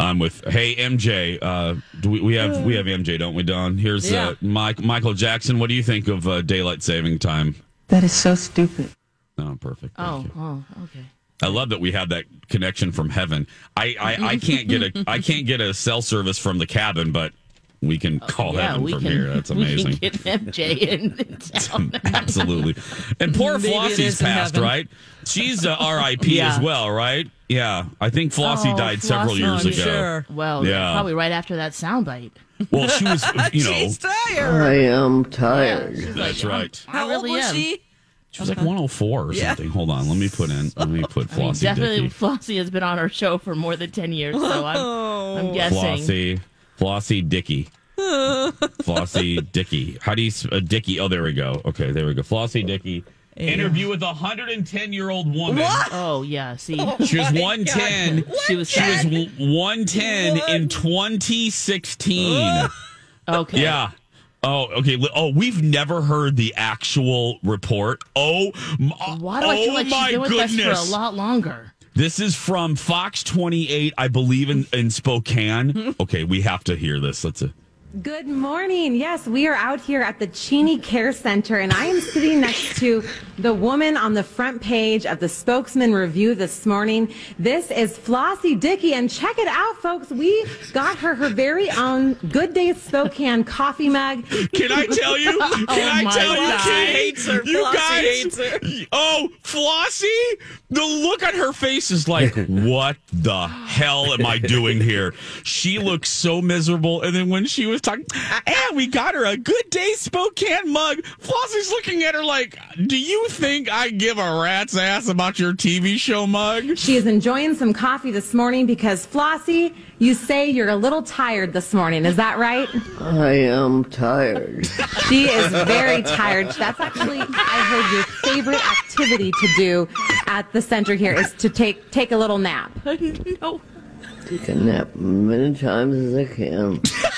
I'm with Hey MJ. Uh, do we, we have we have MJ, don't we, Don? Here's Yeah. uh, Mike Michael Jackson. What do you think of uh, daylight saving time? That is so stupid. Oh, perfect. Thank Oh, you. oh, okay. I love that we have that connection from heaven. I, I, I can't get a I can't get a cell service from the cabin, but we can call Oh, yeah, heaven we from can. here. That's amazing. We amazing. can get MJ in, in town. Absolutely. And poor Maybe Flossie's is passed, heaven. right? She's uh, RIP Yeah. as well, right? Yeah. I think Flossie Oh, died several years I'm ago. sure. Well, Yeah. probably right after that soundbite. Well, she was, you know, tired I am tired. that's right. I really old was am. She She was like 104 or something. Hold on. Let me put in, let me put I mean, Flossie definitely, Dickey. Flossie has been on our show for more than ten years, so I'm, I'm guessing. Flossie, Flossie Dickey. Flossie Dickey. How do you, s- uh, Dickey? Oh, there we go. Okay, there we go. Flossie Dickey. Interview with a 110 year old woman. Oh yeah, see, She was 110. she was She was w- 110 in 2016. okay. Yeah. Oh, okay. Oh, we've never heard the actual report. Oh, m- Why do I feel oh like my she's been with goodness. us for a lot longer? This is from Fox 28, I believe, in, in Spokane. Okay, we have to hear this. Let's. Uh, Good morning. Yes, we are out here at the Cheney Care Center, and I am sitting next to the woman on the front page of the Spokesman Review this morning. This is Flossie Dickey, and check it out, folks. We got her her very own Good Day Spokane coffee mug. Can I tell you? Can oh I my tell you? Kate? Hates her. You Flossie guys. hates her. Oh, Flossie! The look on her face is like, what the hell am I doing here? She looks so miserable. And then when she was talking, and we got her a good day Spokane mug. Flossie's looking at her like, do you think I give a rat's ass about your TV show mug? She is enjoying some coffee this morning because, Flossie, you say you're a little tired this morning. Is that right? I am tired. She is very tired. That's actually, I heard your favorite activity to do at the center here is to take take a little nap. I. Take a nap many times as I can.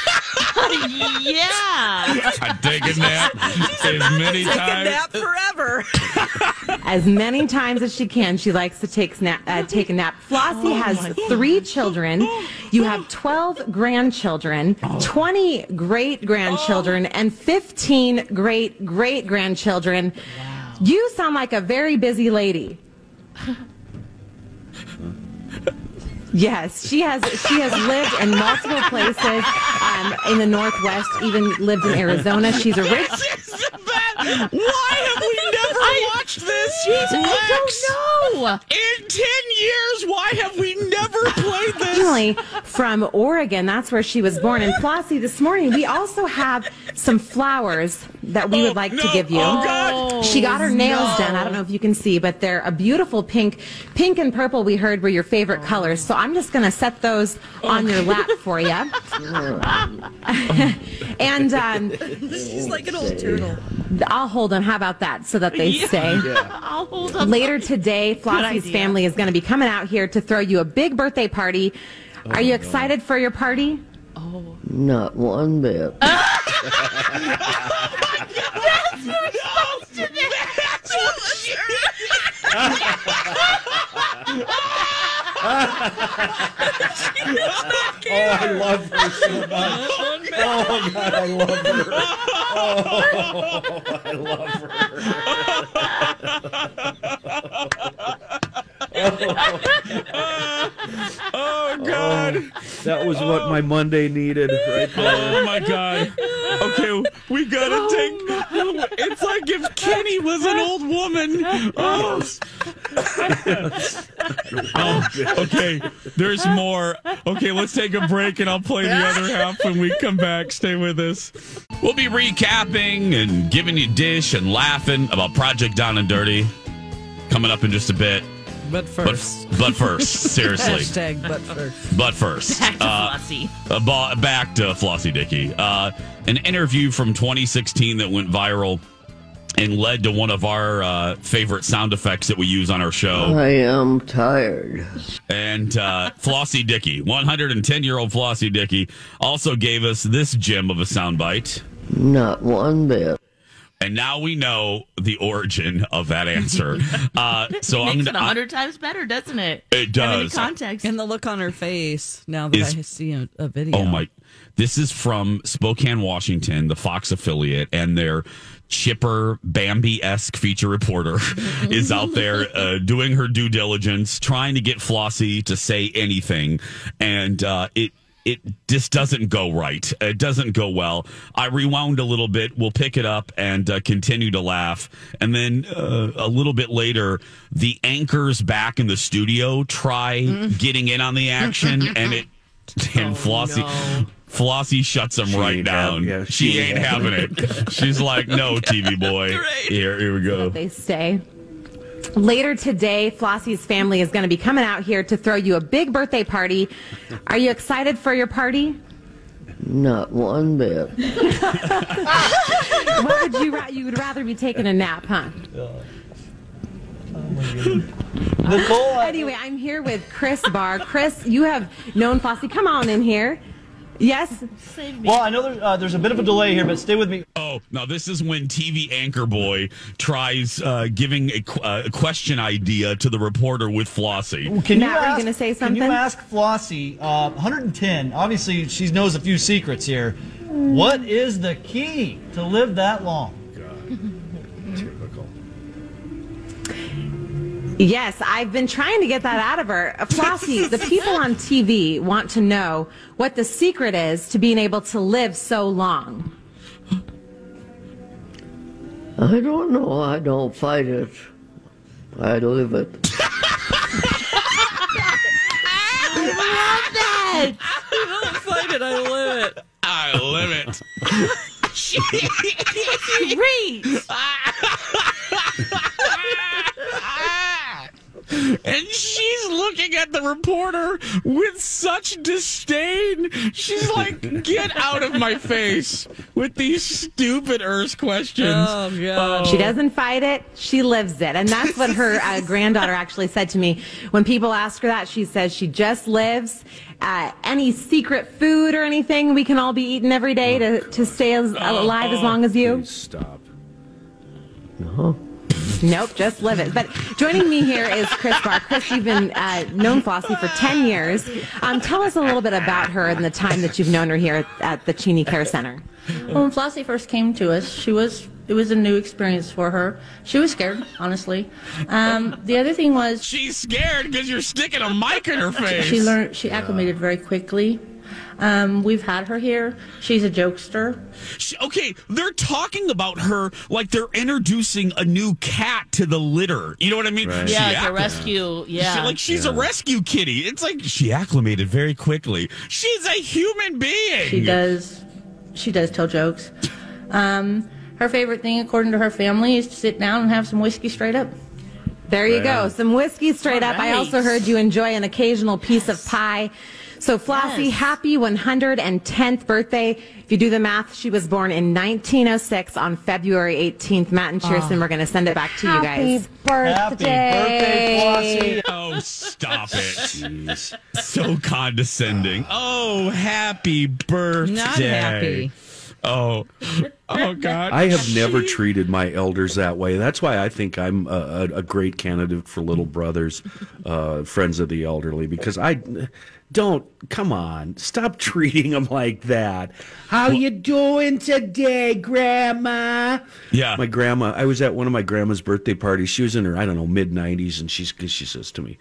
yeah. I take a nap as many times. Take a nap forever. As many times as she can, she likes to take snap, uh, take a nap. Flossie has three children. You have 12 grandchildren, 20 great grandchildren, and 15 great great grandchildren. Wow. You sound like a very busy lady. Yes, she has. She has lived in multiple places um, in the Northwest. Even lived in Arizona. She's a rich. Why have we never watched this? I don't know. In 10 years, why have we never played this? originally from Oregon. That's where she was born. And Flossie, this morning we also have some flowers that we would like to give you. Oh, God. She got her nails done. I don't know if you can see, but they're a beautiful pink. Pink and purple we heard were your favorite colors. So I'm just going to set those on your lap for you. and um, She's like an old turtle. I'll hold them. How about that? So that they stay. I'll hold up. Later today, Flossie's idea. family is going to be coming out here to throw you a big birthday party. Oh, Are you excited for your party? Oh. Not one bit. Oh, I love her so much. Oh God, I love her. Oh, I love her. Oh, oh God. That was what my Monday needed right there. Oh my god. Okay, we gotta take. It's like if Kenny was an old woman. Oh. Oh, okay, there's more. Okay, let's take a break and I'll play the other half when we come back. Stay with us. We'll be recapping and giving you dish and laughing about Project Down and Dirty coming up in just a bit. But But, first. but first, seriously. Hashtag but first. But first, Back to uh, Flossie. uh, ba- back to Flossie Dickey. Uh, an interview from 2016 that went viral and led to one of our uh, favorite sound effects that we use on our show. I am tired. And uh, Flossie Dickey, 110 year old Flossie Dickey, also gave us this gem of a soundbite. Not one bit. And now we know the origin of that answer. Uh, so I'm Makes it gonna. a hundred times better, doesn't it? It Have any does. context. And the look on her face now that Is- I see a, a video. Oh my! This is from Spokane, Washington, the Fox affiliate, and their chipper Bambi esque feature reporter is out there uh, doing her due diligence, trying to get Flossie to say anything, and uh, it. It just doesn't go right. It doesn't go well. I rewound a little bit. We'll pick it up and uh, continue to laugh. And then uh, a little bit later, the anchors back in the studio try getting in on the action, and it and Flossie. Flossie shuts him right down. hav- yeah, she, she ain't ain't having it. She's like, no, TV boy. Here, here we go. They stay. Later today, Flossie's family is going to be coming out here to throw you a big birthday party. Are you excited for your party? Not one bit. What would you ra- you would rather be taking a nap, huh? Nicole, Anyway, I'm here with Chris Barr. Chris, you have known Flossie. Come on in here. Yes. well, I know there, uh, there's a bit of a delay here, but stay with me. Oh, now this is when TV anchor boy tries uh, giving a, qu- uh, a question idea to the reporter with Flossie. Can Matt, you were you ask, gonna say Can you ask Flossie? Uh, 110. Obviously, she knows a few secrets here. What is the key to live that long? Yes, I've been trying to get that out of her. Uh, Flossie, the people on TV want to know what the secret is to being able to live so long. I don't know. I don't fight it. I live it. I don't fight it, I live it. I live it. Great. And she's looking at the reporter with such disdain. She's like, get out of my face with these stupid Earth questions. Oh, God. She doesn't fight it, she lives it. And that's what her uh, granddaughter actually said to me. When people ask her that, she says she just lives. Uh, any secret food or anything we can all be eating every day to, to stay as, alive as long as you? Stop. Nope, just live it. But joining me here is Chris Barr. Chris, you've been uh, known Flossie for 10 years. Um, tell us a little bit about her and the time that you've known her here at, at the Cheney Care Center. Well, when Flossie first came to us, she was it was a new experience for her. She was scared, honestly. Um, the other thing was She's scared because you're sticking a mic in her face. she learned she acclimated very quickly. Um, we've had her here. She's a jokester. She- okay, they're talking about her like they're introducing a new cat to the litter. You know what I mean? Right. Yeah, like a accli- rescue. she- Yeah. like she's a rescue kitty. It's like she acclimated very quickly. She's a human being. She does she does tell jokes. Um, her favorite thing, according to her family, is to sit down and have some whiskey straight up. There you go. Some whiskey straight up. I also heard you enjoy an occasional piece of pie. So, Flossie, Yes. happy 110th birthday. If you do the math, she was born in 1906 on February 18th. Matt and Cheerson, oh. we're going to send it back to you guys. Happy birthday, Flossie. Oh, stop it. So condescending. Oh, happy birthday. Not happy. Oh, oh God! I have never treated my elders that way. That's why I think I'm a, a, great candidate for Little Brothers, uh, Friends of the Elderly, because I don't. Come on, stop treating them like that. How you doing today, Grandma? Yeah, my grandma. I was at one of my grandma's birthday parties. She was in her I don't know mid nineties, and she's she says to me,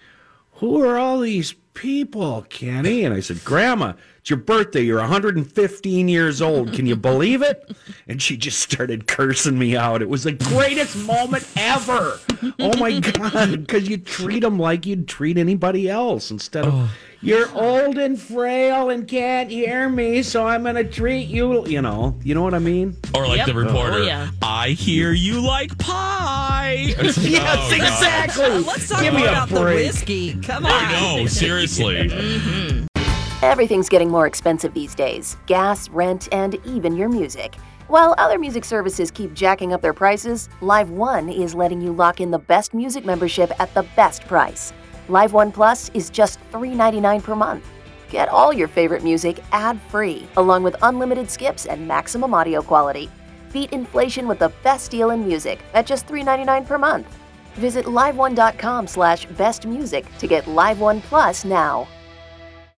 "Who are all these people, Kenny?" And I said, "Grandma." It's your birthday. You're 115 years old. Can you believe it? And she just started cursing me out. It was the greatest moment ever. Oh my God. Because you treat them like you'd treat anybody else instead of, oh. you're old and frail and can't hear me, so I'm going to treat you, you know, you know what I mean? Or like Yep. the reporter, Oh, yeah. I hear you like pie. yes, Oh, God. exactly. Uh, let's talk Give me a about the break. whiskey. Come on. I know, seriously. Mm-hmm. Everything's getting more expensive these days gas, rent, and even your music. While other music services keep jacking up their prices, LiveOne is letting you lock in the best music membership at the best price. LiveOne Plus is just $3.99 per month. Get all your favorite music ad free, along with unlimited skips and maximum audio quality. Beat inflation with the best deal in music at just $3.99 per month. Visit liveone.com slash bestmusic to get LiveOne Plus now.